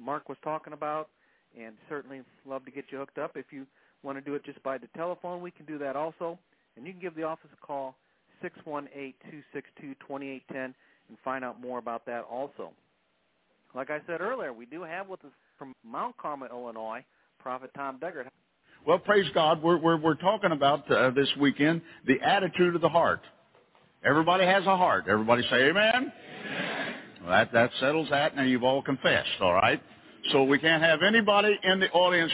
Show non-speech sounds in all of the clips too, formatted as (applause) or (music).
Mark was talking about, and certainly love to get you hooked up. If you want to do it just by the telephone, we can do that also. And you can give the office a call, 618-262-2810, and find out more about that also. Like I said earlier, we do have with us from Mount Carmel, Illinois, Prophet Tom Deckard. Well, praise God. We're, we're, we're talking about uh, this weekend the attitude of the heart. Everybody has a heart. Everybody say amen. Well, that, that settles that. Now you've all confessed, all right? So we can't have anybody in the audience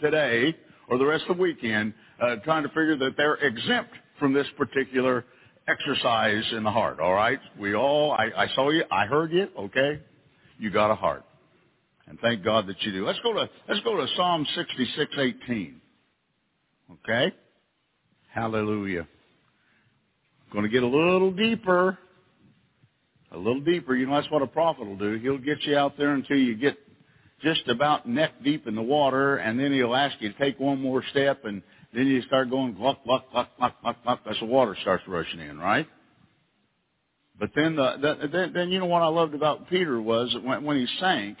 today or the rest of the weekend uh, trying to figure that they're exempt from this particular exercise in the heart, all right? We all, I, I saw you, I heard you, okay? You got a heart. And thank God that you do. Let's go to, let's go to Psalm 66:18. Okay? Hallelujah. Going to get a little deeper. A little deeper. You know, that's what a prophet will do. He'll get you out there until you get just about neck deep in the water, and then he'll ask you to take one more step, and then you start going gluck, gluck, gluck, gluck, gluck, gluck, as the water starts rushing in, right? But then, the, the, then, then you know what I loved about Peter was that when, when he sank,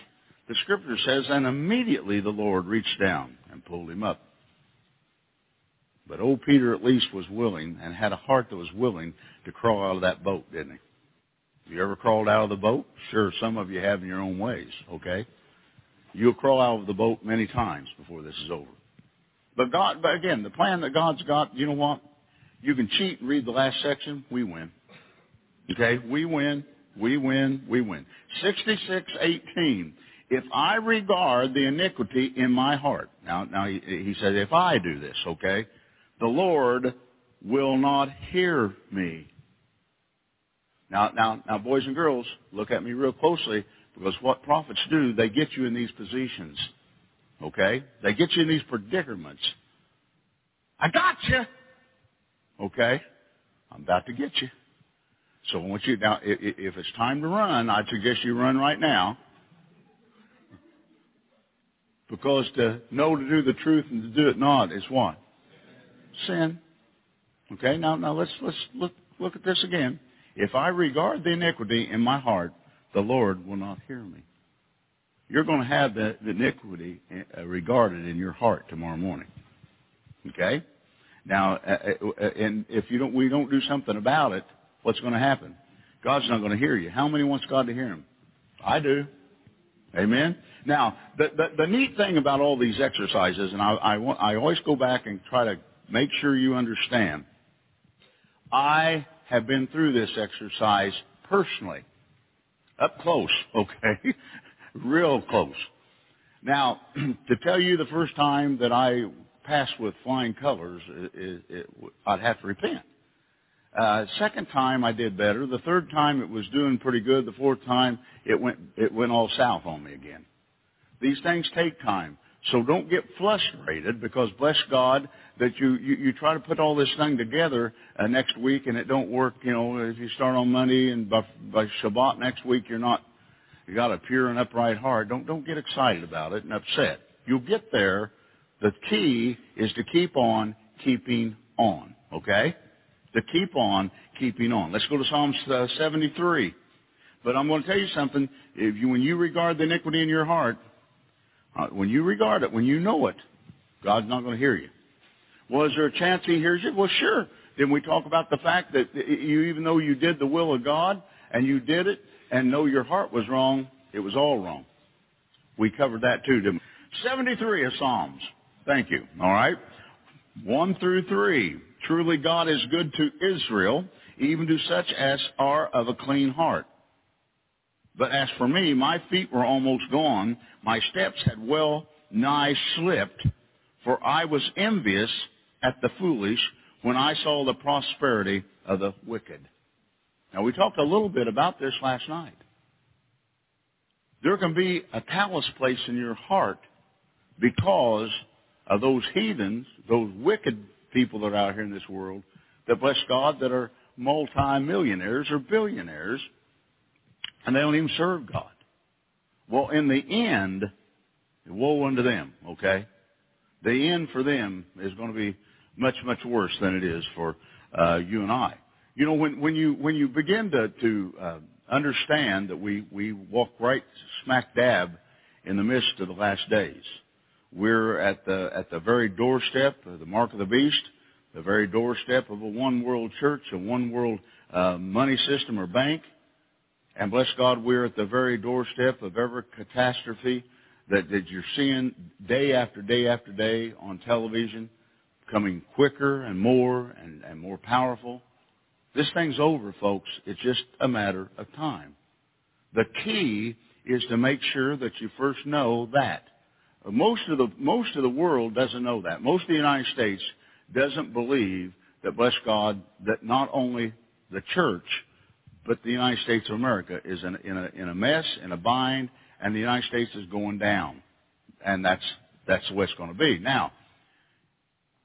the scripture says, and immediately the Lord reached down and pulled him up. But old Peter at least was willing and had a heart that was willing to crawl out of that boat, didn't he? You ever crawled out of the boat? Sure, some of you have in your own ways, okay? You'll crawl out of the boat many times before this is over. But God, but again, the plan that God's got, you know what? You can cheat and read the last section. We win. Okay, we win. We win. We win. 66:18. If I regard the iniquity in my heart, now, now he, he says, if I do this, okay, the Lord will not hear me. Now, now, now, boys and girls, look at me real closely because what prophets do, they get you in these positions. Okay? They get you in these predicaments. I got you. Okay? I'm about to get you. So I want you now, if it's time to run, I'd suggest you run right now. Because to know to do the truth and to do it not is what? Sin. Okay, now now let's let's look look at this again. If I regard the iniquity in my heart, the Lord will not hear me. You're going to have the, the iniquity uh, regarded in your heart tomorrow morning. Okay? Now, uh, uh, and if you don't, we don't do something about it, what's going to happen? God's not going to hear you. How many wants God to hear him? I do. Amen. Now, the, the, the neat thing about all these exercises, and I, I, I always go back and try to make sure you understand. I have been through this exercise personally, up close, (laughs) okay, real close. Now, (clears throat) to tell you the first time that I passed with flying colors, it, it, it, I'd have to repent. Uh, second time I did better. The third time it was doing pretty good. The fourth time it went it went all south on me again. These things take time. So don't get frustrated because bless God that you, you, you try to put all this thing together uh, next week and it don't work, you know, if you start on Monday and by, by Shabbat next week you're not, you got a pure and upright heart. Don't, don't get excited about it and upset. You'll get there. The key is to keep on keeping on, okay? To keep on keeping on. Let's go to Psalms uh, 73. But I'm going to tell you something. If you, when you regard the iniquity in your heart, uh, when you regard it, when you know it, God's not going to hear you. Was there a chance He hears you? Well, sure. Then we talk about the fact that you, even though you did the will of God and you did it and know your heart was wrong, it was all wrong. We covered that too, didn't we? 73 of Psalms. Thank you. All right. 1 through 3. Truly God is good to Israel, even to such as are of a clean heart. But as for me, my feet were almost gone. My steps had well nigh slipped, for I was envious at the foolish when I saw the prosperity of the wicked. Now we talked a little bit about this last night. There can be a callous place in your heart because of those heathens, those wicked people that are out here in this world that bless God that are multi-millionaires or billionaires and they don't even serve God. Well, in the end, woe unto them, okay? The end for them is going to be much, much worse than it is for uh, you and I. You know, when, when you when you begin to to uh, understand that we we walk right smack dab in the midst of the last days, we're at the at the very doorstep of the mark of the beast, the very doorstep of a one world church, a one world uh, money system or bank, and bless God, we're at the very doorstep of every catastrophe that, that you're seeing day after day after day on television, coming quicker and more and, and more powerful. This thing's over, folks. It's just a matter of time. The key is to make sure that you first know that. Most of the, most of the world doesn't know that. Most of the United States doesn't believe that, bless God, that not only the church but the United States of America is in, in, a, in a mess, in a bind, and the United States is going down. And that's, that's the way it's going to be. Now,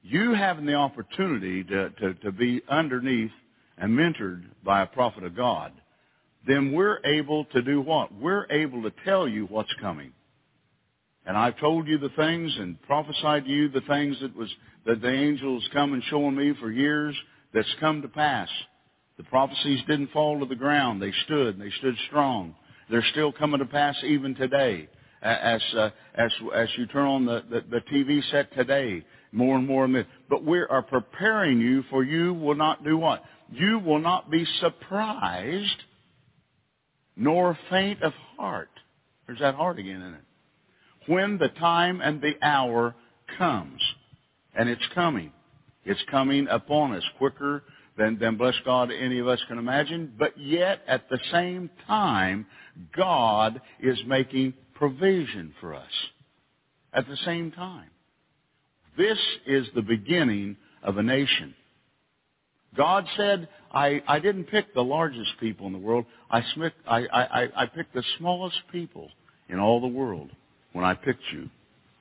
you having the opportunity to, to, to be underneath and mentored by a prophet of God, then we're able to do what? We're able to tell you what's coming. And I've told you the things and prophesied to you the things that was that the angels come and showing me for years that's come to pass. The prophecies didn't fall to the ground. They stood. They stood strong. They're still coming to pass even today. As uh, as as you turn on the, the, the TV set today, more and more. But we are preparing you for you will not do what? You will not be surprised nor faint of heart. There's that heart again in it. When the time and the hour comes. And it's coming. It's coming upon us quicker than, than bless God, any of us can imagine. But yet, at the same time, God is making provision for us. At the same time. This is the beginning of a nation. God said, I, I didn't pick the largest people in the world. I, I, I, I picked the smallest people in all the world when I picked you,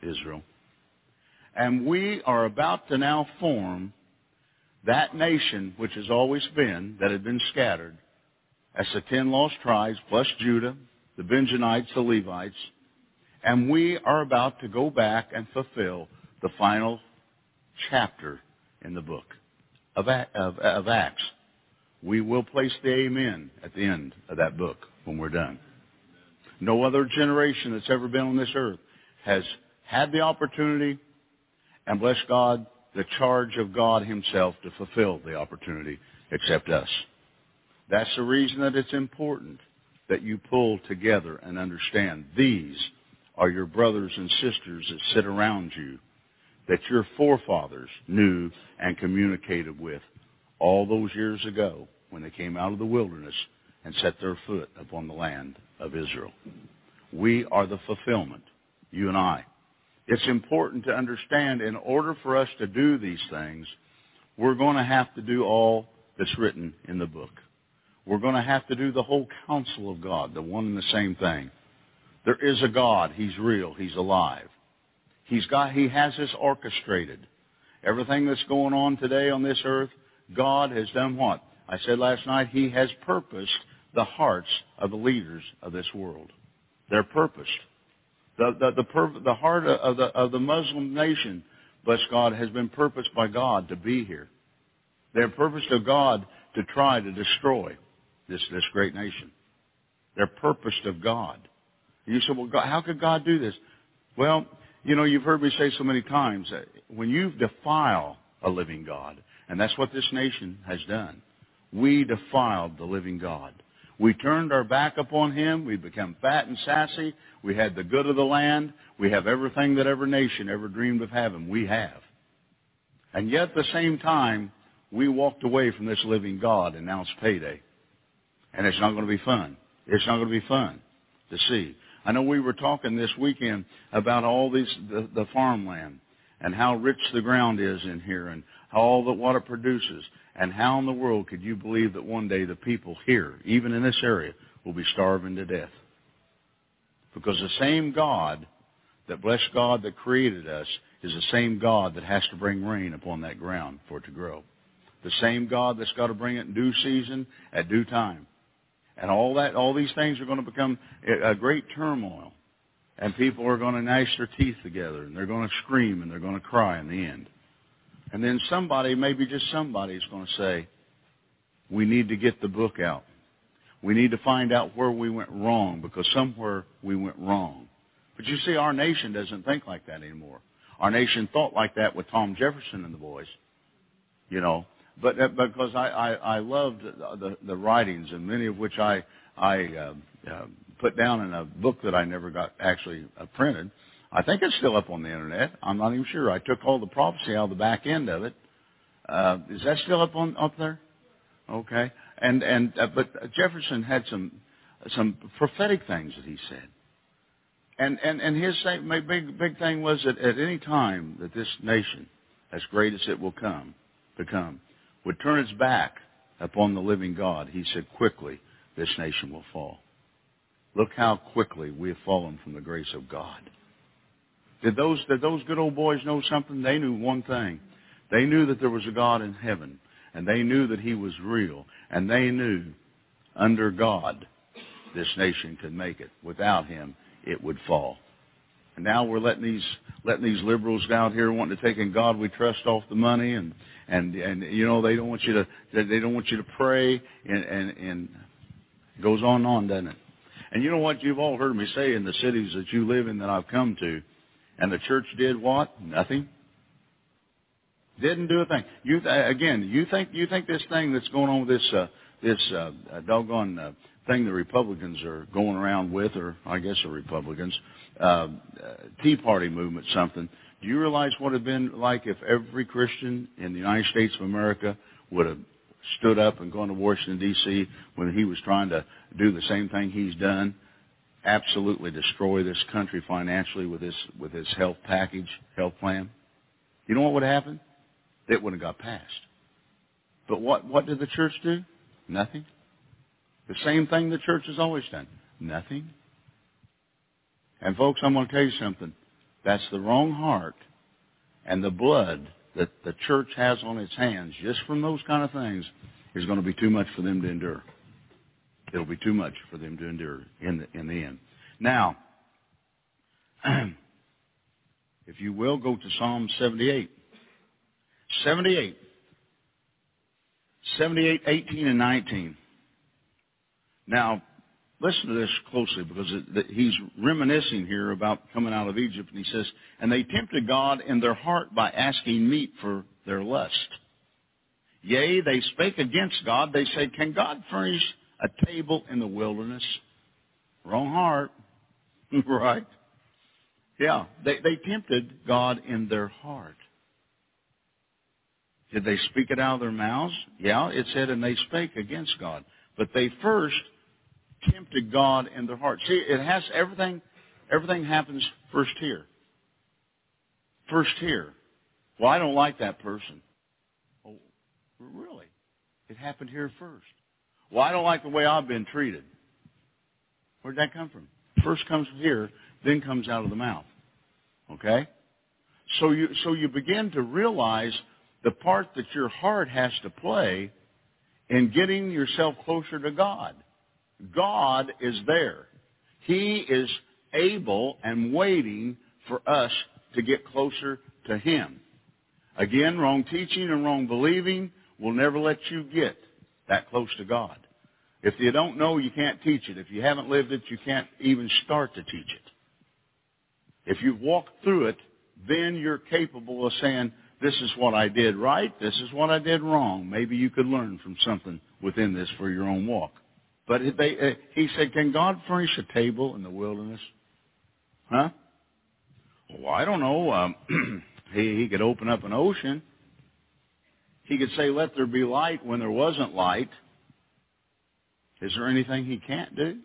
Israel. And we are about to now form that nation which has always been, that had been scattered, as the ten lost tribes, plus Judah, the Benjamites, the Levites, and we are about to go back and fulfill the final chapter in the book of, Acts. We will place the amen at the end of that book when we're done. No other generation that's ever been on this earth has had the opportunity and bless God, the charge of God himself to fulfill the opportunity except us. That's the reason that it's important that you pull together and understand these are your brothers and sisters that sit around you that your forefathers knew and communicated with all those years ago when they came out of the wilderness and set their foot upon the land of Israel. We are the fulfillment, you and I. It's important to understand in order for us to do these things, we're going to have to do all that's written in the book. We're going to have to do the whole counsel of God, the one and the same thing. There is a God. He's real. He's alive. He's got, he has this orchestrated. Everything that's going on today on this earth, God has done what? I said last night, He has purposed the hearts of the leaders of this world. They're purposed. The, the, the, the heart of the, of the Muslim nation, bless God, has been purposed by God to be here. They're purposed of God to try to destroy this, this great nation. They're purposed of God. You say, well, God, how could God do this? Well, you know, you've heard me say so many times that when you defile a living God, and that's what this nation has done, we defiled the living God. We turned our back upon him. We become fat and sassy. We had the good of the land. We have everything that every nation ever dreamed of having. We have. And yet at the same time, we walked away from this living God and now it's payday. And it's not going to be fun. It's not going to be fun to see. I know we were talking this weekend about all these the, the farmland and how rich the ground is in here and all that water produces and how in the world could you believe that one day the people here, even in this area, will be starving to death? Because the same God that blessed God that created us is the same God that has to bring rain upon that ground for it to grow. The same God that's got to bring it in due season at due time. And all that, all these things are going to become a great turmoil. And people are going to gnash their teeth together and they're going to scream and they're going to cry in the end. And then somebody, maybe just somebody is going to say, we need to get the book out. We need to find out where we went wrong because somewhere we went wrong. But you see, our nation doesn't think like that anymore. Our nation thought like that with Tom Jefferson and the boys. You know, but uh, because I, I, I loved the, the, the writings and many of which I, I uh, uh, put down in a book that I never got actually uh, printed. I think it's still up on the internet. I'm not even sure. I took all the prophecy out of the back end of it. Uh, is that still up on up there? Okay. And and uh, but Jefferson had some some prophetic things that he said. And and and his big big thing was that at any time that this nation, as great as it will come, become, would turn its back upon the living God, he said, quickly this nation will fall. Look how quickly we have fallen from the grace of God. Did those, did those good old boys know something? They knew one thing. They knew that there was a God in heaven, and they knew that he was real, and they knew under God this nation could make it. Without him, it would fall. And now we're letting these letting these liberals down here wanting to take in God we trust off the money and and and you know they don't want you to they don't want you to pray and and and it goes on and on, doesn't it? And you know what you've all heard me say in the cities that you live in that I've come to, and the church did what? Nothing. Didn't do a thing. You again, you think you think this thing that's going on with this uh, this uh, doggone uh, thing the Republicans are going around with, or I guess the Republicans, uh, uh, Tea Party movement, something. Do you realize what it would have been like if every Christian in the United States of America would have stood up and gone to Washington D.C. when he was trying to do the same thing he's done, absolutely destroy this country financially with his with his health package, health plan? You know what would happen? It wouldn't have got passed. But what what did the church do? Nothing. The same thing the church has always done. Nothing. And folks, I'm going to tell you something. That's the wrong heart and the blood that the church has on its hands just from those kind of things is going to be too much for them to endure. It'll be too much for them to endure in the, in the end. Now, (clears throat) if you will, go to Psalm 78. 78. 78, 18, and 19. Now, listen to this closely because it, he's reminiscing here about coming out of Egypt, and he says, And they tempted God in their heart by asking meat for their lust. Yea, they spake against God. They said, Can God furnish a table in the wilderness? Wrong heart. (laughs) right? Yeah, they, they tempted God in their heart. Did they speak it out of their mouths? Yeah, it said, and they spake against God. But they first tempted God in their heart. See, it has everything, everything happens first here. First here. Well, I don't like that person. Oh, really? It happened here first. Well, I don't like the way I've been treated. Where'd that come from? First comes from here, then comes out of the mouth. Okay? So you, so you begin to realize the part that your heart has to play in getting yourself closer to God. God is there. He is able and waiting for us to get closer to Him. Again, wrong teaching and wrong believing will never let you get that close to God. If you don't know, you can't teach it. If you haven't lived it, you can't even start to teach it. If you've walked through it, then you're capable of saying, this is what I did right, this is what I did wrong. Maybe you could learn from something within this for your own walk. But they, uh, he said, can God furnish a table in the wilderness? Huh? Well, I don't know. Um, (clears throat) he, he could open up an ocean. He could say, let there be light when there wasn't light. Is there anything he can't do?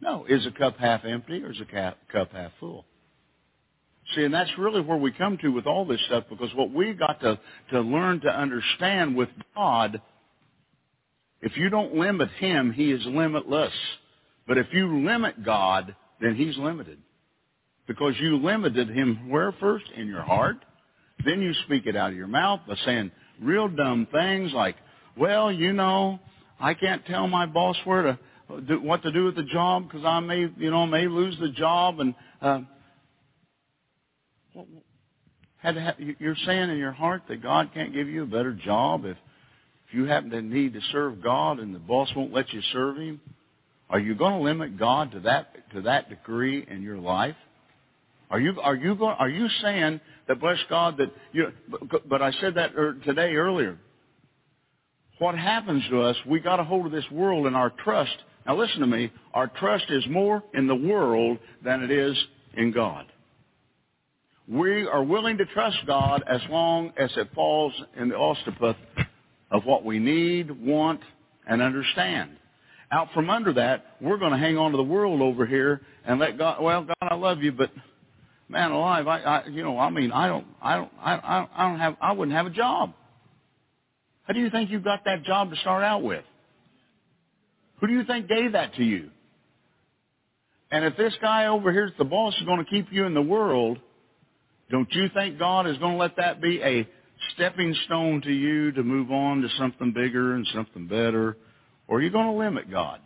No. Is a cup half empty or is a cup half full? See, and that's really where we come to with all this stuff because what we got to, to learn to understand with God if you don't limit him, he is limitless. But if you limit God, then he's limited. Because you limited him where first? In your heart. Then you speak it out of your mouth by saying real dumb things like, well, you know, I can't tell my boss where to, do, what to do with the job because I may, you know, may lose the job and, uh, had have, you're saying in your heart that God can't give you a better job if if you happen to need to serve God and the boss won't let you serve him, are you going to limit God to that to that degree in your life? Are you are you going are you saying that bless God that you but, I said that er, today earlier. What happens to us, we got a hold of this world and our trust. Now listen to me, our trust is more in the world than it is in God. We are willing to trust God as long as it falls in the ostiputh of what we need, want, and understand. Out from under that, we're going to hang on to the world over here and let God. Well, God, I love you, but man alive, I, I you know, I mean, I don't, I don't, I, I I don't have, I wouldn't have a job. How do you think you got that job to start out with? Who do you think gave that to you? And if this guy over here, the boss, is going to keep you in the world, don't you think God is going to let that be a stepping stone to you to move on to something bigger and something better? Or are you going to limit God?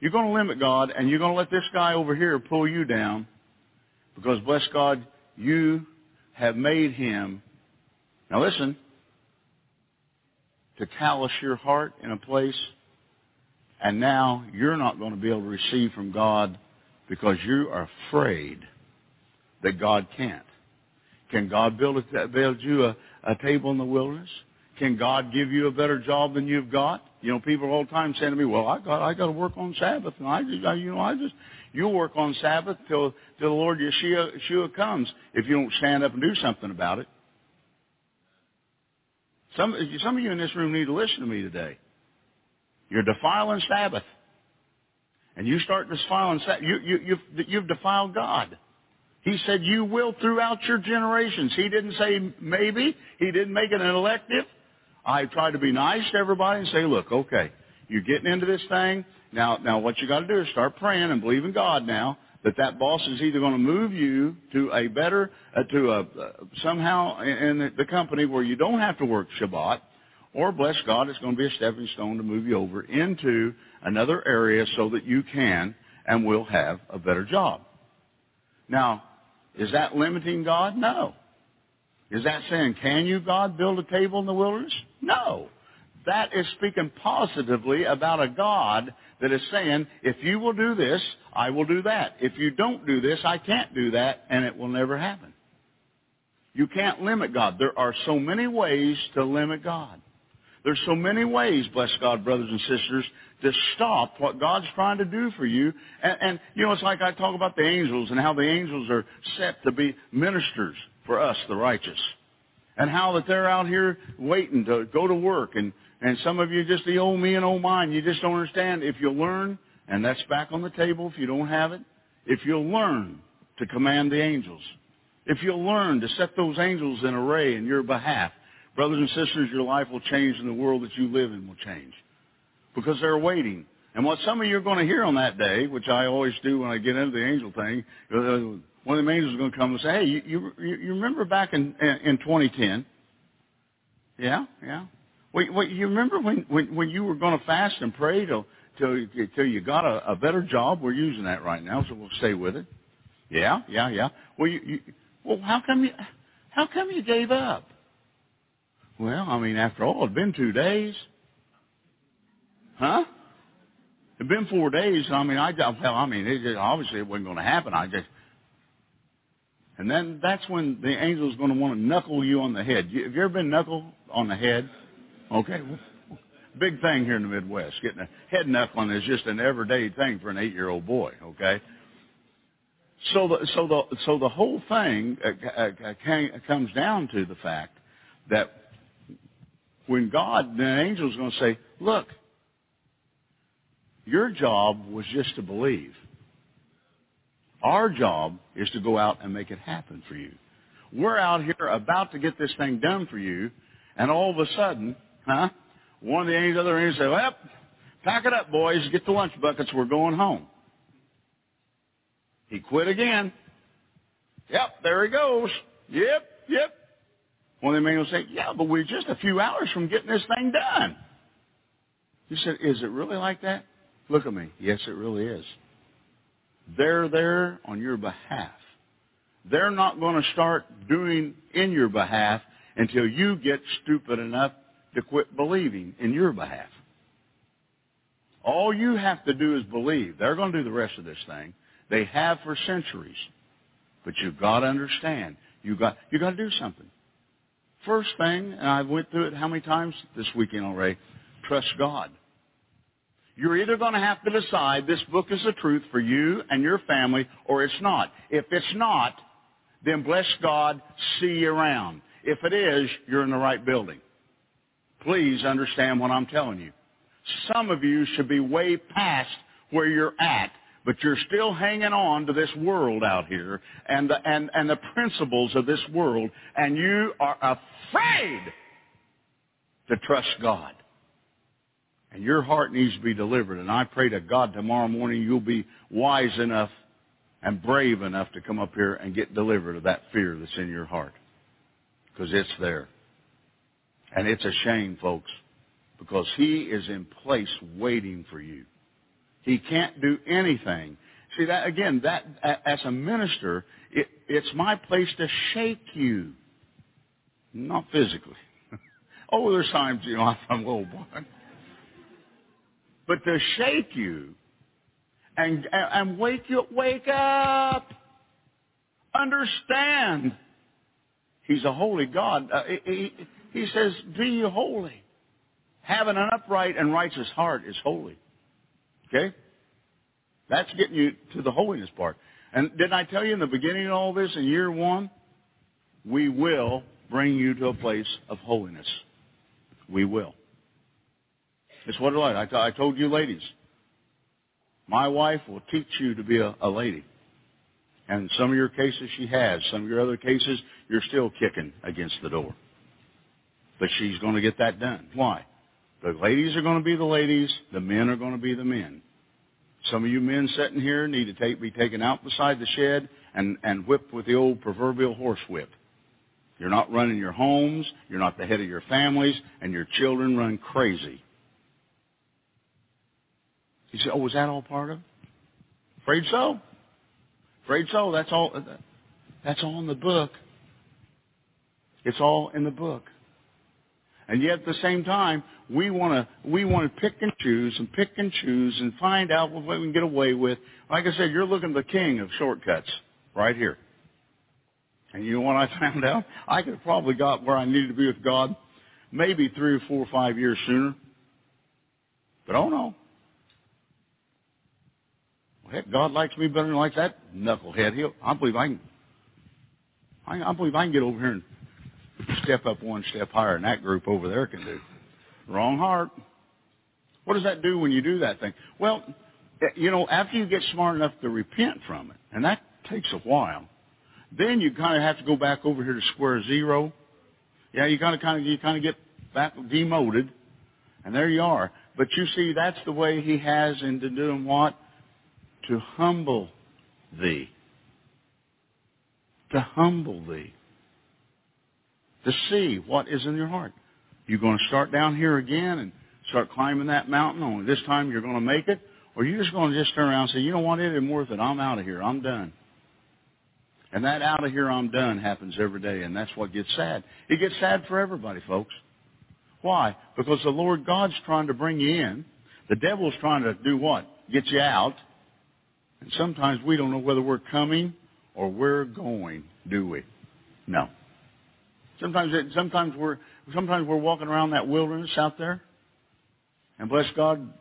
You're going to limit God and you're going to let this guy over here pull you down because bless God, you have made him, now listen, to callous your heart in a place and now you're not going to be able to receive from God because you are afraid that God can't. Can God build, a, build you a, a table in the wilderness? Can God give you a better job than you've got? You know, people all the time saying to me, "Well, I got I got to work on Sabbath, and I just, I, you know, I just you work on Sabbath till till the Lord Yeshua, Yeshua comes. If you don't stand up and do something about it." Some some of you in this room need to listen to me today. You're defiling Sabbath, and you start defiling Sabbath. You you you've, you've defiled God. He said you will throughout your generations. He didn't say maybe. He didn't make it an elective. I try to be nice to everybody and say, look, okay, you're getting into this thing. Now, now what you got to do is start praying and believe in God now that that boss is either going to move you to a better, uh, to a, uh, somehow in the, the company where you don't have to work Shabbat, or bless God, it's going to be a stepping stone to move you over into another area so that you can and will have a better job. Now, is that limiting God? No. Is that saying, can you, God, build a table in the wilderness? No. That is speaking positively about a God that is saying, if you will do this, I will do that. If you don't do this, I can't do that, and it will never happen. You can't limit God. There are so many ways to limit God. There's so many ways, bless God, brothers and sisters, to stop what God's trying to do for you. And, and, you know, it's like I talk about the angels and how the angels are set to be ministers for us, the righteous. And how that they're out here waiting to go to work. And, and some of you just the old me and old mine, you just don't understand. If you learn, and that's back on the table if you don't have it, if you'll learn to command the angels, if you'll learn to set those angels in array in your behalf, brothers and sisters, your life will change and the world that you live in will change. Because they're waiting. And what some of you are going to hear on that day, which I always do when I get into the angel thing, uh, one of the angels is going to come and say, "Hey, you you, you remember back in in 2010? Yeah, yeah. Wait, wait. You remember when when when you were going to fast and pray till till till you got a, a better job? We're using that right now, so we'll stay with it. Yeah, yeah, yeah. Well, you, you well, how come you how come you gave up? Well, I mean, after all, it'd been two days. Huh? It'd been four days. I mean, I well, I mean, it, obviously it wasn't going to happen. I just and then that's when the angel's going to want to knuckle you on the head. Have you ever been knuckled on the head? Okay. Big thing here in the Midwest. Getting a head knuckling is just an everyday thing for an eight-year-old boy. Okay. So the so the so the whole thing uh, uh, comes down to the fact that when God, the angel is going to say, "Look, your job was just to believe." Our job is to go out and make it happen for you. We're out here about to get this thing done for you, and all of a sudden, huh? One of the other angels say, "Well, pack it up, boys. Get the lunch buckets. We're going home." He quit again. Yep, there he goes. Yep, yep. One of the angels say, "Yeah, but we're just a few hours from getting this thing done." He said, "Is it really like that?" Look at me. Yes, it really is. They're there on your behalf. They're not going to start doing in your behalf until you get stupid enough to quit believing in your behalf. All you have to do is believe. They're going to do the rest of this thing. They have for centuries. But you've got to understand. You've got, you've got to do something. First thing, and I went through it how many times this weekend already, trust God. You're either going to have to decide this book is the truth for you and your family or it's not. If it's not, then bless God, see you around. If it is, you're in the right building. Please understand what I'm telling you. Some of you should be way past where you're at, but you're still hanging on to this world out here and the, and, and the principles of this world, and you are afraid to trust God. And your heart needs to be delivered. And I pray to God tomorrow morning you'll be wise enough and brave enough to come up here and get delivered of that fear that's in your heart. Because it's there. And it's a shame, folks, because he is in place waiting for you. He can't do anything. See that again, that as a minister, it, it's my place to shake you. Not physically. (laughs) oh, there's times, you know, (laughs) I'm a little boy. But to shake you and, and wake you, wake up. Understand. He's a holy God. Uh, he, he says, be holy. Having an upright and righteous heart is holy. Okay? That's getting you to the holiness part. And didn't I tell you in the beginning of all this, in year one, we will bring you to a place of holiness. We will. It's what it like. I told you ladies, my wife will teach you to be a, a lady. And some of your cases she has. Some of your other cases, you're still kicking against the door. But she's going to get that done. Why? The ladies are going to be the ladies. The men are going to be the men. Some of you men sitting here need to take, be taken out beside the shed and, and whipped with the old proverbial horse whip. You're not running your homes. You're not the head of your families. And your children run crazy. You say, oh, was that all part of it? Afraid so. Afraid so. That's all, that's all in the book. It's all in the book. And yet at the same time, we want to we want to pick and choose and pick and choose and find out what we can get away with. Like I said, you're looking the king of shortcuts right here. And you know what I (laughs) found out? I could have probably got where I needed to be with God maybe three or four or five years sooner. But oh no. Well, heck, God likes me better than like that knucklehead. He'll, I believe I can. I, I believe I can get over here and step up one step higher than that group over there can do. Wrong heart. What does that do when you do that thing? Well, eh, you know, after you get smart enough to repent from it, and that takes a while, then you kind of have to go back over here to square zero. Yeah, you kind of kind of you kind of get back demoted, and there you are. But you see, that's the way he has into doing what? To humble thee. To humble thee to see what is in your heart. You're going to start down here again and start climbing that mountain. Only this time you're going to make it, or you're just going to just turn around and say, you know what, it isn't worth it. I'm out of here. I'm done. And that out of here, I'm done happens every day, and that's what gets sad. It gets sad for everybody, folks. Why? Because the Lord God's trying to bring you in. The devil's trying to do what? Get you out. And sometimes we don't know whether we're coming or we're going, do we? No. Sometimes, it, sometimes we're sometimes we're walking around that wilderness out there, and bless God,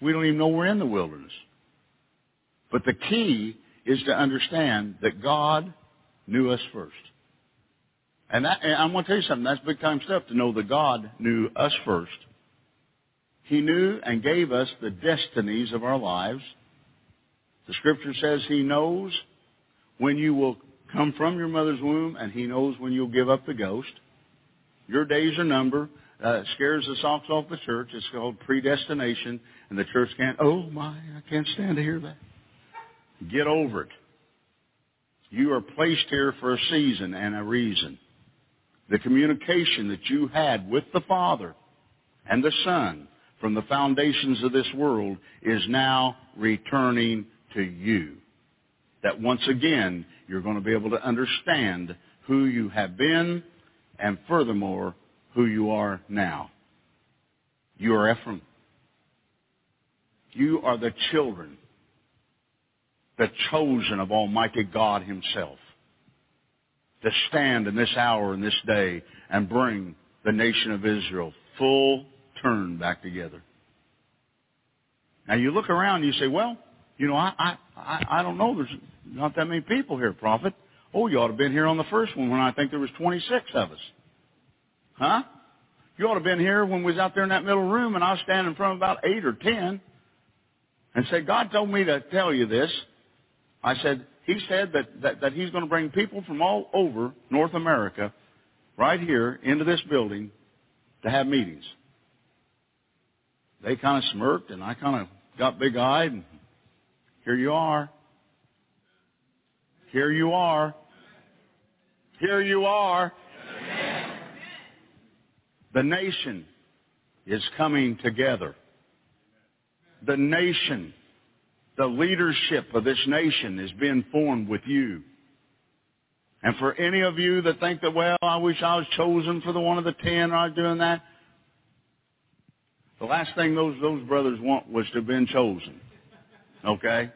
we don't even know we're in the wilderness. But the key is to understand that God knew us first. And, that, and I'm going to tell you something. That's big time stuff to know that God knew us first. He knew and gave us the destinies of our lives. The scripture says He knows when you will come from your mother's womb, and he knows when you'll give up the ghost. Your days are numbered. Uh, scares the socks off the church. It's called predestination, and the church can't, oh my, I can't stand to hear that. Get over it. You are placed here for a season and a reason. The communication that you had with the Father and the Son from the foundations of this world is now returning to you. That once again, you're going to be able to understand who you have been and furthermore, who you are now. You are Ephraim. You are the children, the chosen of Almighty God Himself to stand in this hour and this day and bring the nation of Israel full turn back together. Now you look around and you say, well, you know, I, I, I, I don't know. There's not that many people here, prophet. Oh, you ought to have been here on the first one when I think there was 26 of us. Huh? You ought to have been here when we was out there in that middle room and I was standing in front of about eight or ten and said, God told me to tell you this. I said, he said that, that, that he's going to bring people from all over North America right here into this building to have meetings. They kind of smirked and I kind of got big-eyed and here you are. Here you are. Here you are. The nation is coming together. The nation, the leadership of this nation is being formed with you. And for any of you that think that, well, I wish I was chosen for the one of the ten, or I was doing that, the last thing those, those brothers want was to have been chosen. Okay?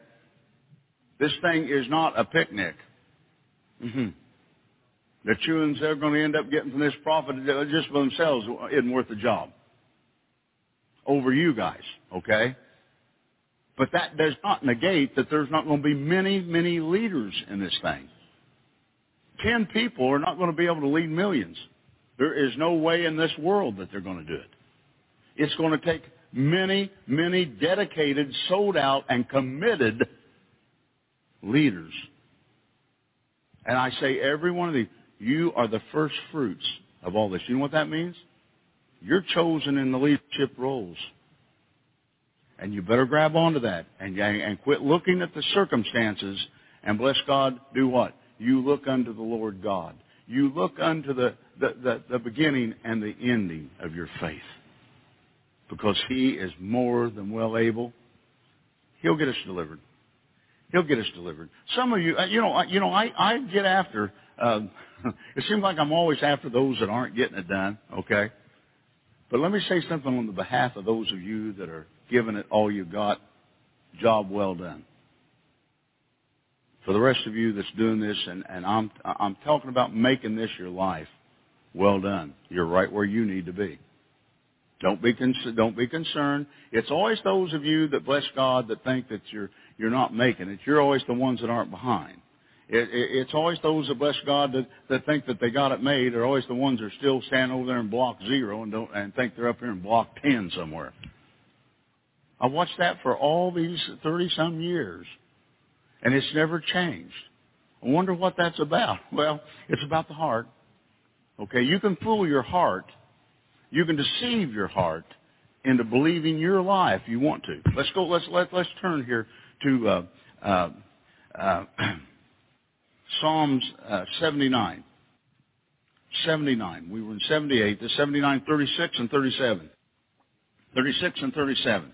This thing is not a picnic. Mm-hmm. The chewings they're going to end up getting from this prophet just for themselves isn't worth the job. Over you guys, okay? But that does not negate that there's not going to be many, many leaders in this thing. Ten people are not going to be able to lead millions. There is no way in this world that they're going to do it. It's going to take many, many dedicated, sold out, and committed leaders. And I say every one of these, you are the first fruits of all this. You know what that means? You're chosen in the leadership roles. And you better grab onto that and, and quit looking at the circumstances and bless God, do what? You look unto the Lord God. You look unto the, the, the, the beginning and the ending of your faith. Because He is more than well able. He'll get us delivered. He'll get us delivered. Some of you, uh, you know, you know, I, I get after, uh, (laughs) it seems like I'm always after those that aren't getting it done, okay? But let me say something on the behalf of those of you that are giving it all you got. Job well done. For the rest of you that's doing this, and, and I'm, I'm talking about making this your life, well done. You're right where you need to be. Don't be, con- don't be concerned. It's always those of you that bless God that think that you're, you're not making it. You're always the ones that aren't behind. It, it, it's always those that bless God that, that think that they got it made are always the ones that are still standing over there in block zero and don't and think they're up here in block ten somewhere. I watched that for all these thirty some years, and it's never changed. I wonder what that's about. (laughs) Well, it's about the heart. Okay, you can fool your heart, you can deceive your heart into believing your lie if you want to. Let's go. Let's let let's turn here to. Uh, uh, uh, (clears throat) Psalms uh, 79. 79. We were in 78. The 79, 36, and 37. 36 and 37.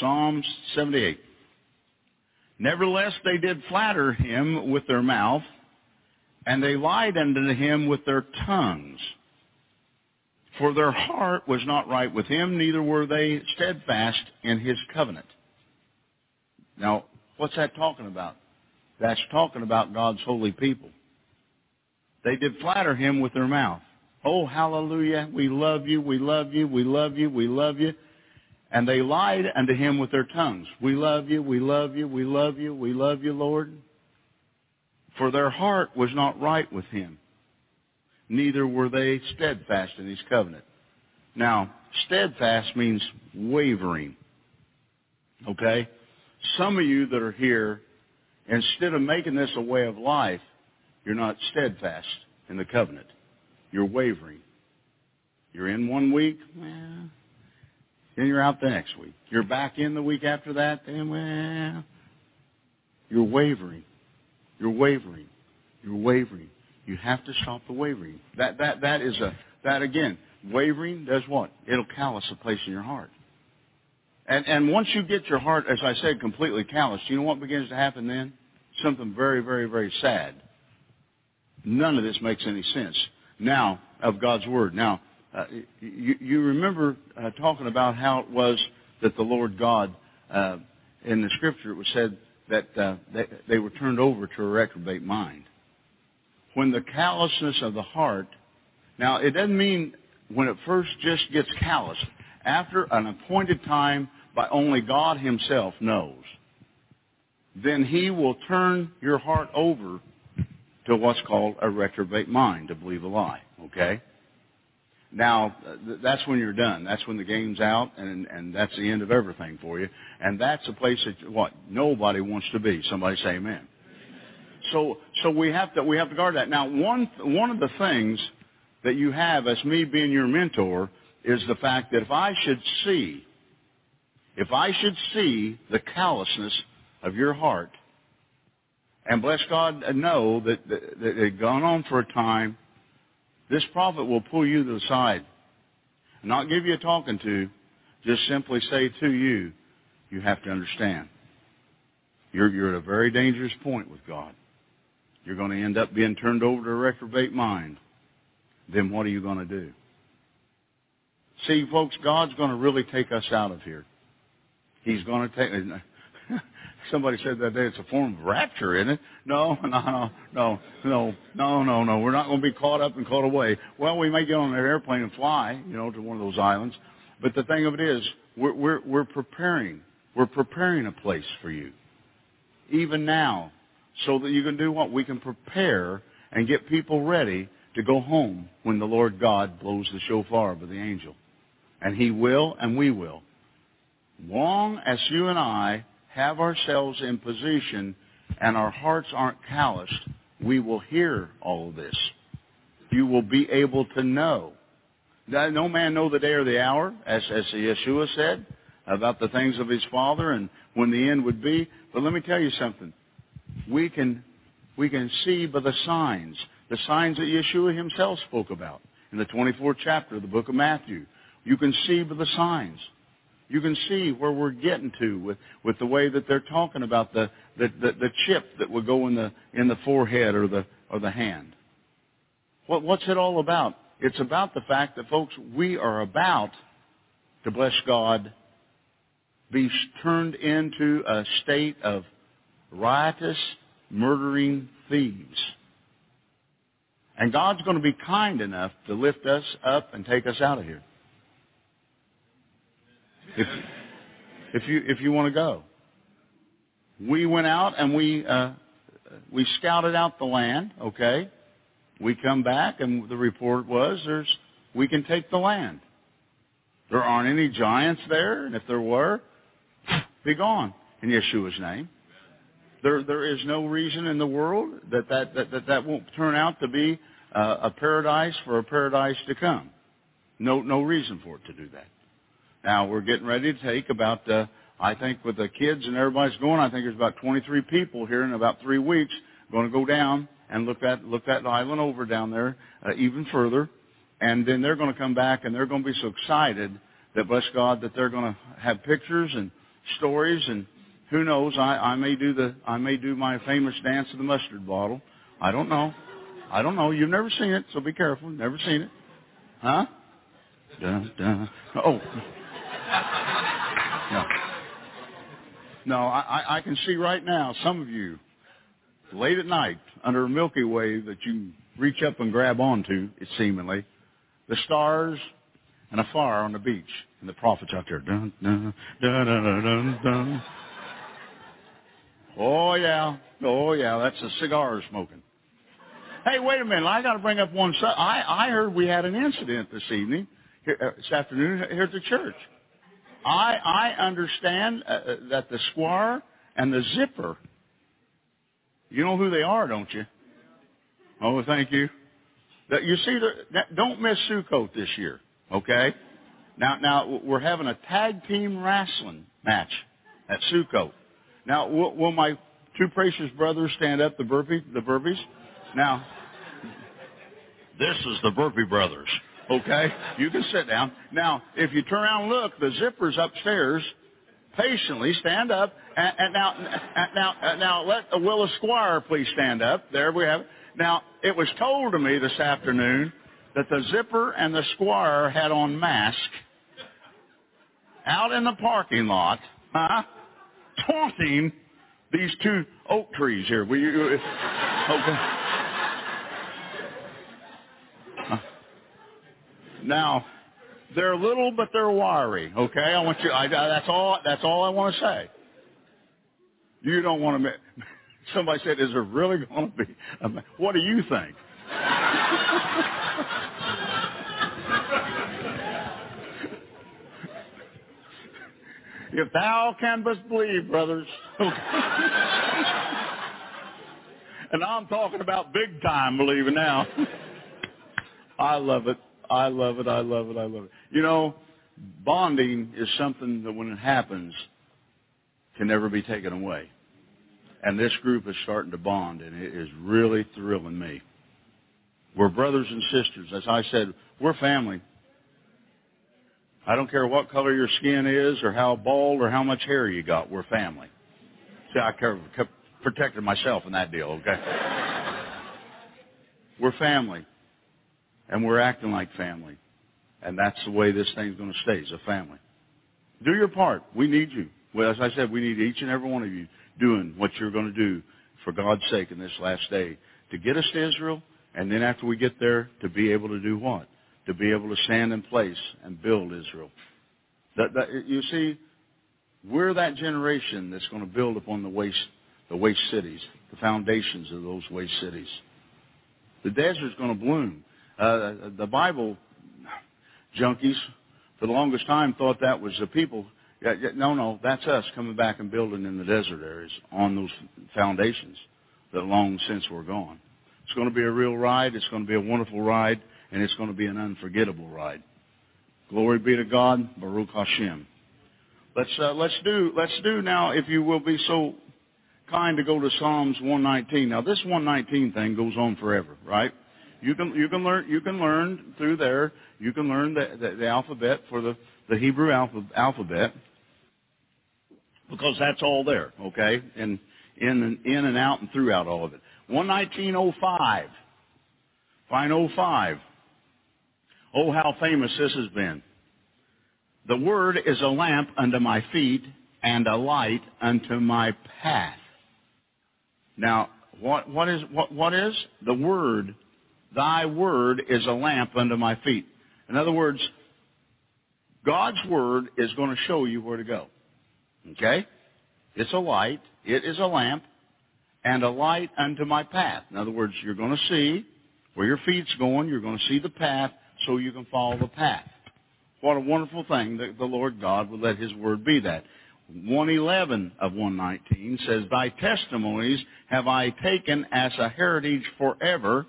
Psalms 78. Nevertheless, they did flatter him with their mouth, and they lied unto him with their tongues. For their heart was not right with him, neither were they steadfast in his covenant. Now, what's that talking about? That's talking about God's holy people. They did flatter him with their mouth. Oh, hallelujah, we love you, we love you, we love you, we love you. And they lied unto him with their tongues. We love you, we love you, we love you, we love you, Lord. For their heart was not right with him. Neither were they steadfast in his covenant. Now, steadfast means wavering. Okay? Some of you that are here Instead of making this a way of life, you're not steadfast in the covenant. You're wavering. You're in one week, well, then you're out the next week. You're back in the week after that, then well, you're wavering. You're wavering. You're wavering. You have to stop the wavering. That that that is a that again. Wavering does what? It'll callous a place in your heart. And, and once you get your heart, as I said, completely calloused, you know what begins to happen then? Something very, very, very sad. None of this makes any sense. Now, of God's Word. Now, uh, you, you remember uh, talking about how it was that the Lord God, uh, in the Scripture, it was said that uh, they, they were turned over to a reprobate mind. When the callousness of the heart, now it doesn't mean when it first just gets callous. After an appointed time by only God himself knows, then he will turn your heart over to what's called a reprobate mind, to believe a lie. Okay? Now, that's when you're done. That's when the game's out, and, and that's the end of everything for you. And that's a place that, what, nobody wants to be. Somebody say amen. So, so we have to, we have to guard that. Now, one, one of the things that you have as me being your mentor is the fact that if I should see if I should see the callousness of your heart, and bless God, know that, that, that it had gone on for a time, This prophet will pull you to the side, not give you a talking to, just simply say to you, you have to understand. You're, you're at a very dangerous point with God. You're going to end up being turned over to a reprobate mind. Then what are you going to do? See, folks, God's going to really take us out of here. He's going to take. (laughs) Somebody said that day it's a form of rapture, isn't it? No, (laughs) no, no, no, no, no, no, no. We're not going to be caught up and caught away. Well, we may get on an airplane and fly, you know, to one of those islands. But the thing of it is, we're we're, we're preparing. We're preparing a place for you, even now, so that you can do what we can prepare and get people ready to go home when the Lord God blows the shofar by the angel. And he will and we will. Long as you and I have ourselves in position and our hearts aren't calloused, we will hear all of this. You will be able to know. No man know the day or the hour, as, as Yeshua said, about the things of his Father and when the end would be. But let me tell you something. We can, we can see by the signs, the signs that Yeshua himself spoke about in the 24th chapter of the book of Matthew. You can see the signs. You can see where we're getting to with, with the way that they're talking about the, the, the, the chip that would go in the, in the forehead or the, or the hand. What, what's it all about? It's about the fact that, folks, we are about to bless God, be turned into a state of riotous, murdering thieves. And God's going to be kind enough to lift us up and take us out of here. If, if you if you want to go, we went out and we uh, we scouted out the land. Okay, we come back and the report was there's we can take the land. There aren't any giants there, and if there were, be gone in Yeshua's name. There there is no reason in the world that that that that, that won't turn out to be uh, a paradise for a paradise to come. No no reason for it to do that. Now we're getting ready to take about, uh, I think with the kids and everybody's going, I think there's about 23 people here in about three weeks going to go down and look that look that island over down there uh, even further, and then they're going to come back and they're going to be so excited that bless God that they're going to have pictures and stories and who knows I, I may do the I may do my famous dance of the mustard bottle. I don't know. I don't know. You've never seen it, so be careful. Never seen it, huh? Dun, dun. Oh. No. No, I, I can see right now some of you late at night under a Milky Way that you reach up and grab onto, it seemingly, the stars and a fire on the beach and the prophets out there. Dun, dun, dun, dun, dun, dun. Oh yeah, oh yeah, that's a cigar smoking. Hey, wait a minute! I got to bring up one. I I heard we had an incident this evening, here, uh, this afternoon here at the church. I, I understand uh, uh, that the squire and the zipper, you know who they are, don't you? Oh, thank you. You see, don't miss Sukkot this year, okay? Now, now we're having a tag team wrestling match at Sukkot. Now, will, will my two precious brothers stand up, the burpee, the burpees? Now, this is the burpee brothers. Okay? You can sit down. Now, if you turn around and look, the zipper's upstairs. Patiently stand up. And, and now, and now, now let Willa Squire please stand up. There we have it. Now, it was told to me this afternoon that the zipper and the squire had on masks out in the parking lot, huh, taunting these two oak trees here. Okay. Now, they're little, but they're wiry. Okay, I want you. I, that's all. That's all I want to say. You don't want to. (laughs) Somebody said, "Is there really going to be?" What do you think? (laughs) if thou can but believe, brothers. (laughs) and I'm talking about big time believing now. I love it. I love it. I love it. I love it. You know, bonding is something that when it happens can never be taken away. And this group is starting to bond, and it is really thrilling me. We're brothers and sisters. As I said, we're family. I don't care what color your skin is or how bald or how much hair you got. We're family. See, I care, protected myself in that deal, okay? we're family. And we're acting like family. And that's the way this thing's going to stay, as a family. Do your part. We need you. Well, as I said, we need each and every one of you doing what you're going to do for God's sake in this last day to get us to Israel, and then after we get there, to be able to do what? To be able to stand in place and build Israel. That, that, you see, we're that generation that's going to build upon the waste, the waste cities, the foundations of those waste cities. The desert's going to bloom. Uh, the Bible junkies, for the longest time, thought that was the people. No, no, that's us coming back and building in the desert areas on those foundations that long since were gone. It's going to be a real ride. It's going to be a wonderful ride, and it's going to be an unforgettable ride. Glory be to God, Baruch Hashem. Let's uh, let's do let's do now, if you will be so kind to go to Psalms 119. Now this 119 thing goes on forever, right? You can you can learn you can learn through there. You can learn the, the, the alphabet for the the Hebrew alpha, alphabet because that's all there, okay? And in and in and out and throughout all of it. 11905. Fine 05. Oh, how famous this has been. The word is a lamp unto my feet and a light unto my path. Now, what, what is, what, what is? The word, thy word is a lamp unto my feet. In other words, God's word is going to show you where to go. Okay? It's a light. It is a lamp and a light unto my path. In other words, you're going to see where your feet's going. You're going to see the path so you can follow the path. What a wonderful thing that the Lord God would let His Word be that. 111 of 119 says, Thy testimonies have I taken as a heritage forever.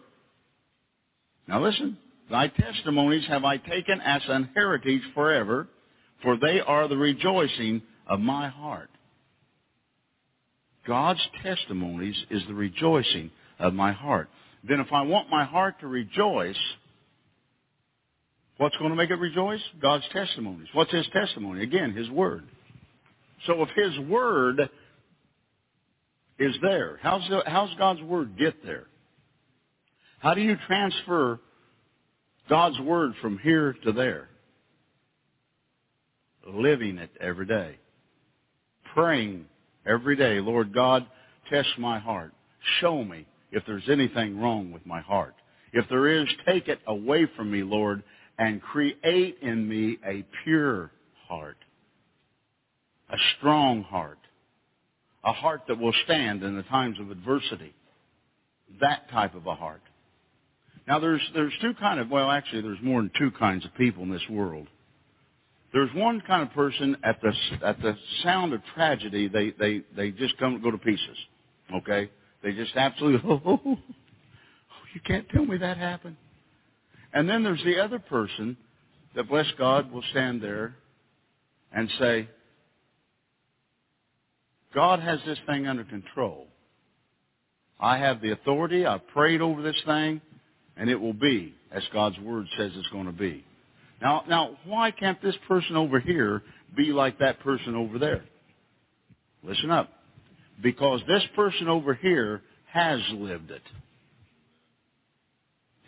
Now listen, Thy testimonies have I taken as an heritage forever, for they are the rejoicing of my heart. God's testimonies is the rejoicing of my heart. Then if I want my heart to rejoice, what's going to make it rejoice? God's testimonies. What's His testimony? Again, His Word. So if His Word is there, how's, the, how's God's Word get there? How do you transfer God's Word from here to there? Living it every day. Praying every day, Lord God, test my heart. Show me if there's anything wrong with my heart. If there is, take it away from me, Lord, and create in me a pure heart, a strong heart, a heart that will stand in the times of adversity. That type of a heart. Now there's, there's two kind of, well actually there's more than two kinds of people in this world. There's one kind of person at the at the sound of tragedy, they they they just come go to pieces. Okay, they just absolutely (laughs) oh, oh, oh, you can't tell me that happened. And then there's the other person that bless God will stand there and say, God has this thing under control. I have the authority. I've prayed over this thing, and it will be as God's word says it's going to be. Now, now, why can't this person over here be like that person over there? Listen up. Because this person over here has lived it.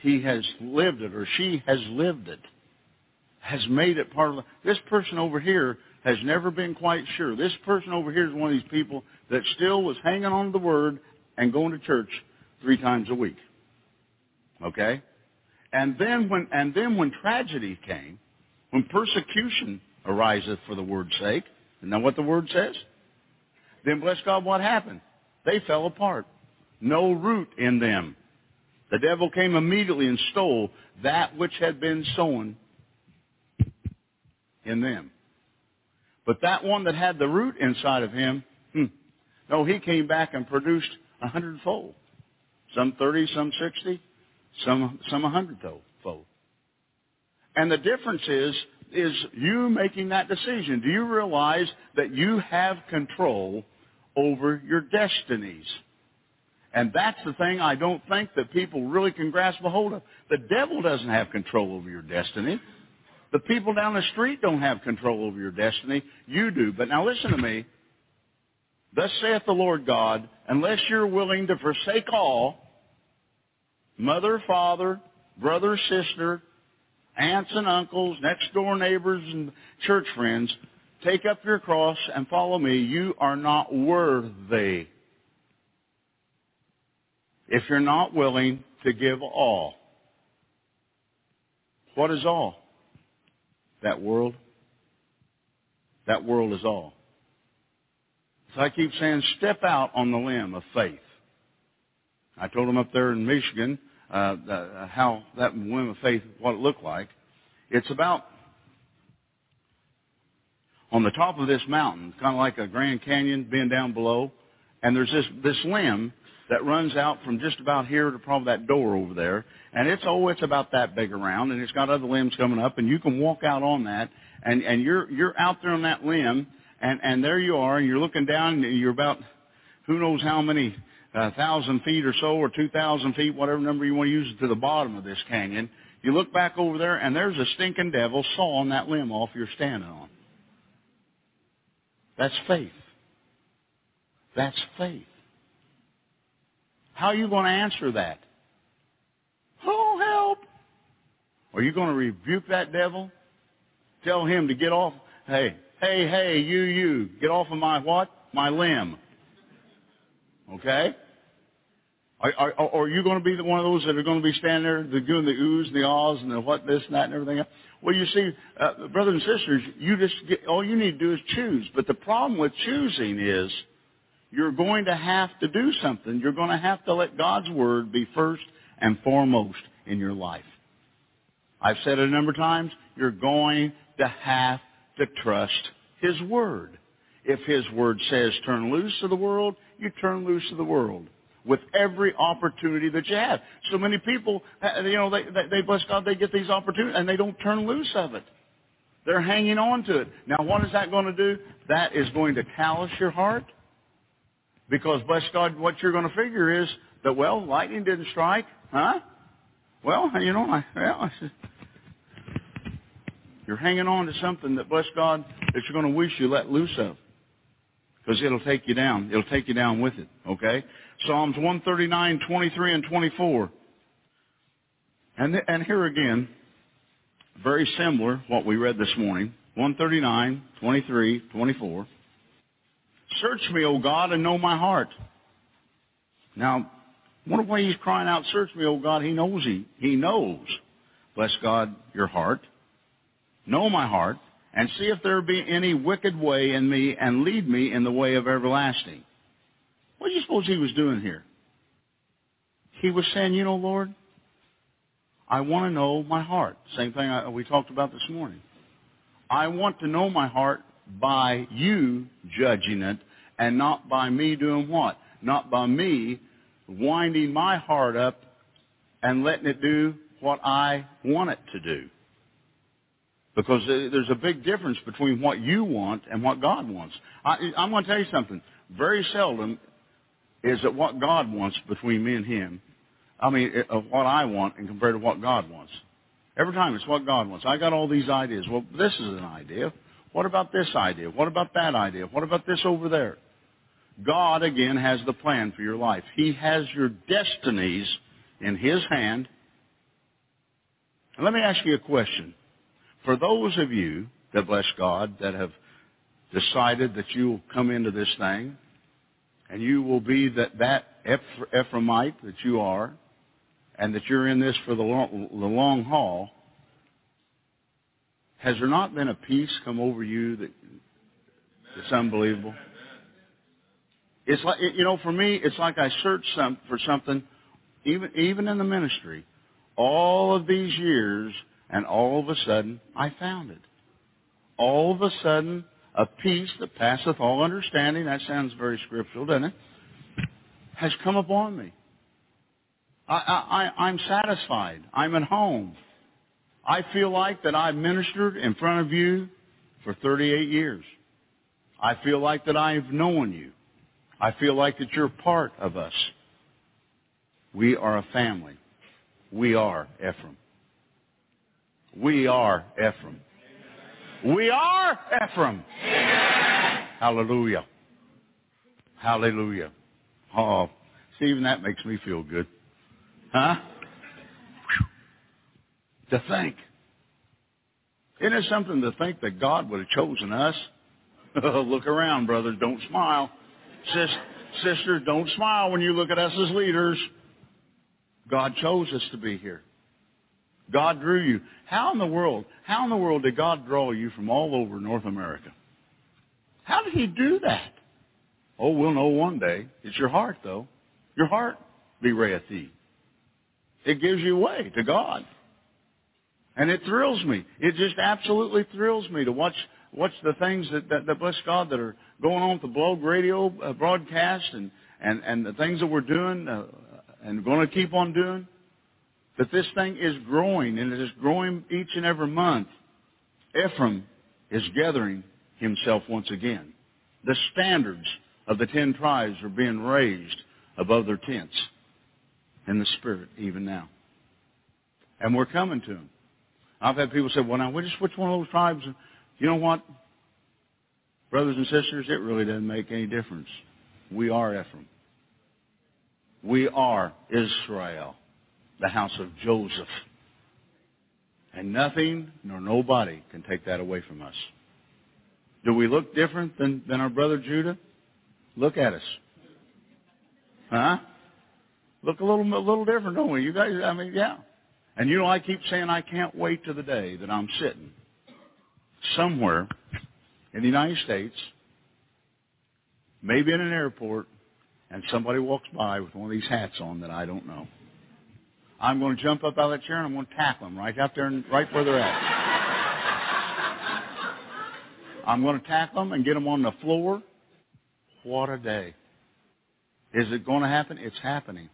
He has lived it, or she has lived it. Has made it part of this person over here has never been quite sure. This person over here is one of these people that still was hanging on to the word and going to church three times a week. Okay? And then when, and then when tragedy came, when persecution ariseth for the word's sake, isn't that what the word says? Then bless God, what happened? They fell apart. No root in them. The devil came immediately and stole that which had been sown in them. But that one that had the root inside of him, hmm, no, he came back and produced a hundredfold. Some thirty, some sixty, some some a hundredfold. And the difference is is you making that decision. Do you realize that you have control over your destinies? And that's the thing I don't think that people really can grasp a hold of. The devil doesn't have control over your destiny. The people down the street don't have control over your destiny. You do. But now listen to me. Thus saith the Lord God, unless you're willing to forsake all, mother, father, brother, sister, aunts and uncles, next door neighbors and church friends, take up your cross and follow me. You are not worthy if you're not willing to give all. What is all? That world. That world is all. So I keep saying, step out on the limb of faith. I told them up there in Michigan uh, uh, how that limb of faith, what it looked like. It's about on the top of this mountain, kind of like a Grand Canyon being down below, and there's this this limb that runs out from just about here to probably that door over there, and it's oh it's about that big around, and it's got other limbs coming up, and you can walk out on that, and and you're you're out there on that limb, and and there you are, and you're looking down, and you're about who knows how many uh, thousand feet or so, or two thousand feet, whatever number you want to use, to the bottom of this canyon. You look back over there, and there's a stinking devil sawing that limb off you're standing on. That's faith. That's faith. How are you going to answer that? Oh, help! Are you going to rebuke that devil? Tell him to get off. Hey, hey, hey, you, you, get off of my what? My limb. Okay? Are, are, are you going to be the one of those that are going to be standing there doing the oohs and the ahs and the what, this and that and everything else? Well, you see, uh, brothers and sisters, you just get, all you need to do is choose. But the problem with choosing is you're going to have to do something. You're going to have to let God's Word be first and foremost in your life. I've said it a number of times, you're going to have to trust His Word. If His Word says turn loose to the world, you turn loose to the world with every opportunity that you have. So many people, you know, they, they, they bless God, they get these opportunities and they don't turn loose of it. They're hanging on to it. Now, what is that going to do? That is going to callous your heart. Because, bless God, what you're going to figure is that, well, lightning didn't strike, huh? Well, you know, I, well, you're hanging on to something that, bless God, that you're going to wish you let loose of. Because it'll take you down. It'll take you down with it, okay? Psalms 139, 23, and 24. And, th- and here again, very similar what we read this morning. 139, 23, 24. Search me, O God, and know my heart. Now, wonder why he's crying out, search me, O God. He knows he, he knows, bless God, your heart. Know my heart, and see if there be any wicked way in me, and lead me in the way of everlasting. What do you suppose he was doing here? He was saying, you know, Lord, I want to know my heart. Same thing I, we talked about this morning. I want to know my heart by you judging it and not by me doing what? Not by me winding my heart up and letting it do what I want it to do. Because there's a big difference between what you want and what God wants. I, I'm going to tell you something. Very seldom is it what God wants between me and Him. I mean, eh, of what I want and compared to what God wants. Every time it's what God wants. I got all these ideas. Well, this is an idea. What about this idea? What about that idea? What about this over there? God, again, has the plan for your life. He has your destinies in His hand. And let me ask you a question. For those of you that bless God, that have decided that you will come into this thing, and you will be that, that Ephraimite that you are, and that you're in this for the long, the long haul, has there not been a peace come over you that it's unbelievable? It's like you know, for me, it's like I searched some for something, even even in the ministry, all of these years, and all of a sudden I found it. All of a sudden, a peace that passeth all understanding. That sounds very scriptural, doesn't it? Has come upon me. I, I, I'm satisfied. I'm at home. I feel like that I've ministered in front of you for 38 years. I feel like that I've known you. I feel like that you're part of us. We are a family. We are Ephraim. We are Ephraim. We are Ephraim. Hallelujah. Hallelujah. Oh, Stephen, that makes me feel good. Huh? To think. Isn't it something to think that God would have chosen us? (laughs) look around, brothers. Don't smile. Sis, sisters, don't smile when you look at us as leaders. God chose us to be here. God drew you. How in the world, how in the world did God draw you from all over North America? How did he do that? Oh, we'll know one day. It's your heart, though. Your heart thee. It gives you way to God. And it thrills me. It just absolutely thrills me to watch watch the things that, that, that bless God that are going on with the blog radio uh, broadcast and, and, and the things that we're doing uh, and going to keep on doing. That this thing is growing and it is growing each and every month. Ephraim is gathering himself once again. The standards of the ten tribes are being raised above their tents in the spirit even now. And we're coming to them. I've had people say, well, now, which, which one of those tribes? You know what? Brothers and sisters, it really doesn't make any difference. We are Ephraim. We are Israel, the house of Joseph. And nothing nor nobody can take that away from us. Do we look different than, than our brother Judah? Look at us. Huh? Look a little a little different, don't we? You guys, I mean, yeah. And you know, I keep saying I can't wait to the day that I'm sitting somewhere in the United States, maybe in an airport, and somebody walks by with one of these hats on that I don't know. I'm going to jump up out of that chair and I'm going to tackle them right out there and right where they're at. I'm going to tackle them and get them on the floor. What a day. Is it going to happen? It's happening.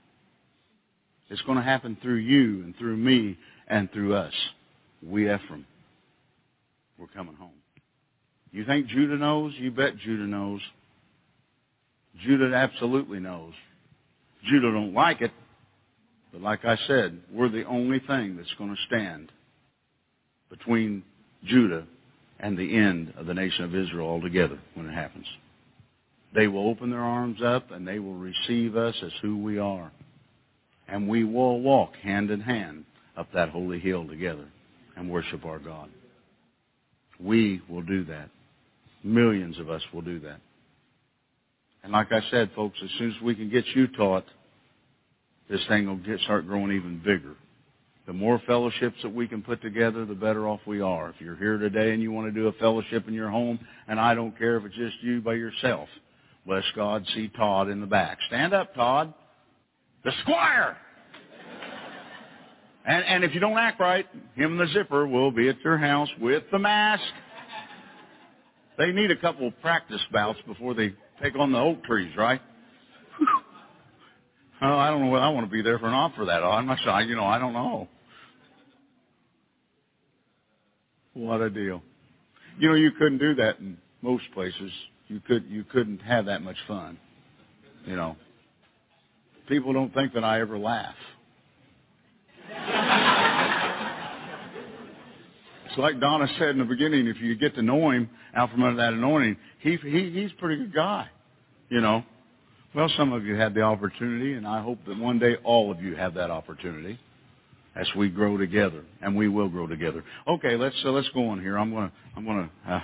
It's going to happen through you and through me and through us. We Ephraim. We're coming home. You think Judah knows? You bet Judah knows. Judah absolutely knows. Judah don't like it, but like I said, we're the only thing that's going to stand between Judah and the end of the nation of Israel altogether when it happens. They will open their arms up and they will receive us as who we are. And we will walk hand in hand up that holy hill together and worship our God. We will do that. Millions of us will do that. And like I said, folks, as soon as we can get you taught, this thing will get, start growing even bigger. The more fellowships that we can put together, the better off we are. If you're here today and you want to do a fellowship in your home, and I don't care if it's just you by yourself, bless God, see Todd in the back. Stand up, Todd. The squire! And, and if you don't act right, him and the zipper will be at your house with the mask. They need a couple of practice bouts before they take on the oak trees, right? I don't know. I want to be there for an off for that. I'm not sure. You know, I don't know. What a deal. You know, you couldn't do that in most places. You could. You couldn't have that much fun. You know. People don't think that I ever laugh. (laughs) it's like Donna said in the beginning. If you get to know him out from under that anointing, he, he he's a pretty good guy. You know. Well, some of you had the opportunity, and I hope that one day all of you have that opportunity as we grow together, and we will grow together. Okay, let's uh, let's go on here. I'm gonna I'm gonna. Uh,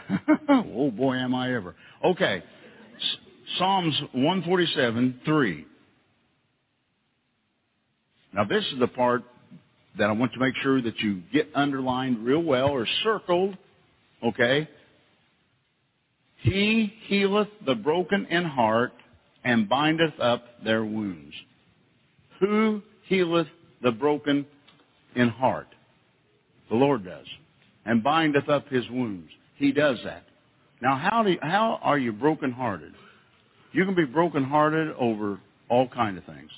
(laughs) oh boy, am I ever. Okay, S- Psalms 147 3. Now this is the part that I want to make sure that you get underlined real well or circled. Okay. He healeth the broken in heart and bindeth up their wounds. Who healeth the broken in heart? The Lord does. And bindeth up his wounds. He does that. Now, how, do you, how are you brokenhearted? You can be brokenhearted over all kind of things.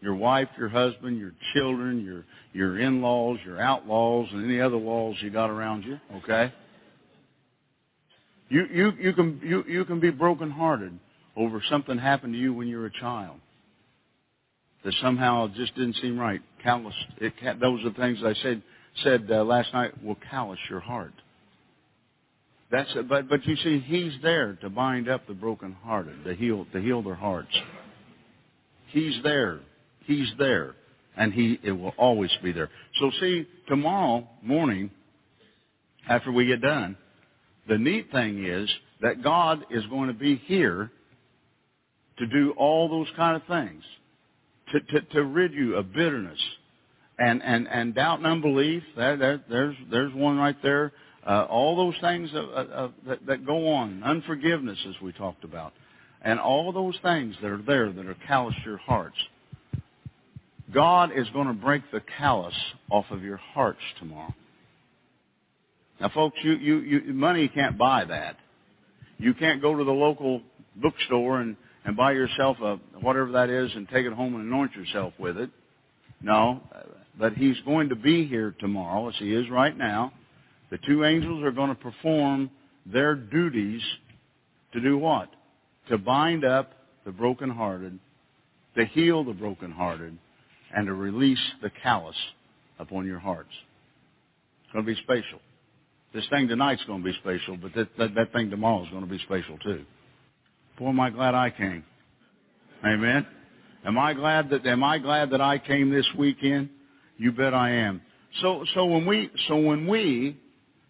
Your wife, your husband, your children, your, your in-laws, your outlaws, and any other laws you got around you, okay? You, you, you, can, you, you can be brokenhearted over something happened to you when you were a child. that somehow just didn't seem right. Callous. It, those are the things I said said uh, last night will callous your heart. That's but but you see, He's there to bind up the brokenhearted, to heal to heal their hearts. He's there. He's there, and He it will always be there. So see, tomorrow morning, after we get done, the neat thing is that God is going to be here to do all those kind of things, to to, to rid you of bitterness, and and and doubt and unbelief. That, there's there's one right there uh, all those things uh, uh, that, that go on, unforgiveness as we talked about, and all those things that are there that are callous your hearts. God is going to break the callous off of your hearts tomorrow. Now, folks, you, you, you, money can't buy that. You can't go to the local bookstore and, and buy yourself a whatever that is and take it home and anoint yourself with it. No, but He's going to be here tomorrow, as He is right now. The two angels are going to perform their duties to do what? To bind up the brokenhearted, to heal the brokenhearted, and to release the callous upon your hearts. It's going to be special. This thing tonight's going to be special, but that, that, that thing tomorrow is going to be special too. Boy, am I glad I came. Amen. Am I glad that am I glad that I came this weekend? You bet I am. So so when we so when we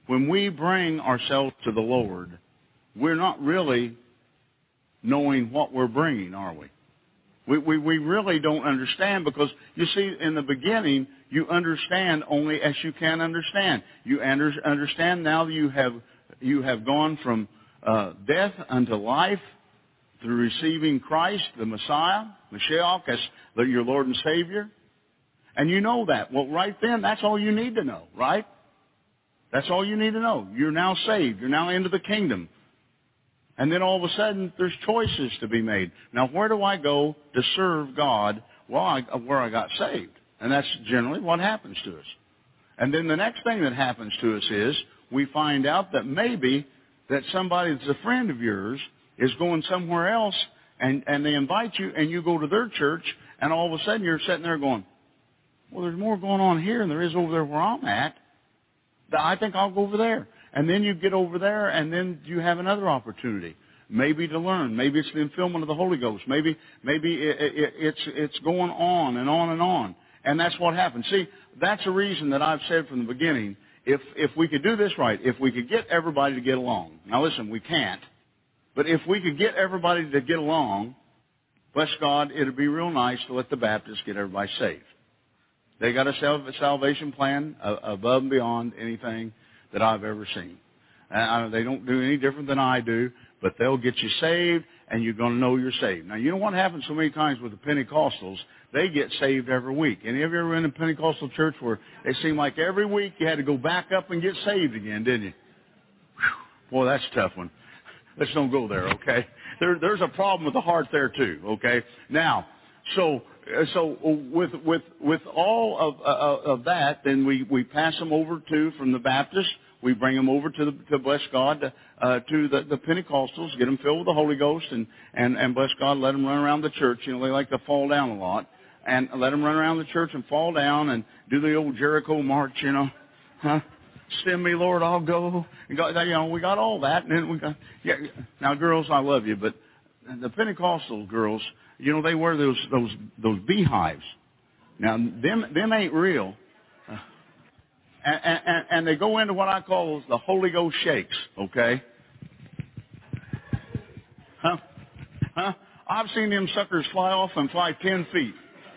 when we bring ourselves to the Lord, we're not really knowing what we're bringing, are we? We, we, we really don't understand because you see, in the beginning, you understand only as you can understand. You under, understand now you have, you have gone from uh, death unto life through receiving Christ, the Messiah, Mashiach, as your Lord and Savior. And you know that. Well, right then, that's all you need to know, right? That's all you need to know. You're now saved. You're now into the kingdom. And then all of a sudden, there's choices to be made. Now, where do I go to serve God? Well, I, where I got saved. And that's generally what happens to us. And then the next thing that happens to us is we find out that maybe that somebody that's a friend of yours is going somewhere else and, and they invite you and you go to their church and all of a sudden you're sitting there going, well, there's more going on here than there is over there where I'm at. I think I'll go over there. And then you get over there, and then you have another opportunity, maybe to learn. Maybe it's the infillment of the Holy Ghost. Maybe maybe it, it, it's it's going on and on and on. And that's what happens. See, that's a reason that I've said from the beginning. If if we could do this right, if we could get everybody to get along. Now listen, we can't. But if we could get everybody to get along, bless God, it'd be real nice to let the Baptists get everybody saved. They got a salvation plan above and beyond anything that I've ever seen. And they don't do any different than I do, but they'll get you saved, and you're going to know you're saved. Now, you know what happens so many times with the Pentecostals? They get saved every week. Any of you ever in a Pentecostal church where it seemed like every week you had to go back up and get saved again, didn't you? Whew. Boy, that's a tough one. Let's don't go there, okay? There, there's a problem with the heart there too, okay? Now, so uh, so with with with all of uh, of that, then we we pass them over to from the Baptists. We bring them over to the, to bless God uh, to the, the Pentecostals, get them filled with the Holy Ghost, and and and bless God. Let them run around the church. You know they like to fall down a lot, and let them run around the church and fall down and do the old Jericho march. You know, (laughs) huh? Send me, Lord, I'll go. You know, we got all that, and then we got yeah. Now, girls, I love you, but the Pentecostal girls, you know, they wear those those those beehives. Now, them them ain't real. Uh, and, and, and they go into what I call the Holy Ghost shakes. Okay. Huh? Huh? I've seen them suckers fly off and fly ten feet.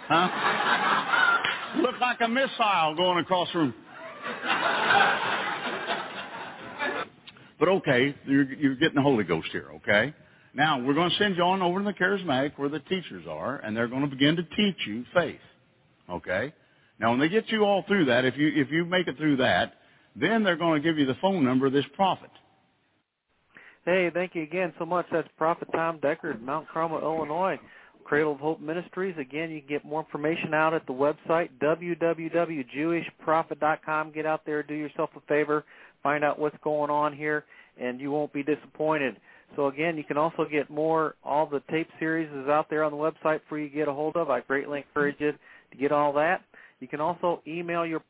Huh? Look like a missile going across the room. But okay, you're, you're getting the Holy Ghost here, okay? Now, we're going to send you on over to the charismatic where the teachers are, and they're going to begin to teach you faith. Okay? Now, when they get you all through that, if you, if you make it through that, then they're going to give you the phone number of this prophet. Hey, thank you again so much. That's Prophet Tom Deckard, Mount Carmel, Illinois. Cradle of Hope Ministries. Again, you can get more information out at the website, www.jewishprophet.com. Get out there, do yourself a favor, find out what's going on here, and you won't be disappointed. So again, you can also get more. All the tape series is out there on the website for you to get a hold of. I greatly encourage you to get all that. You can also email your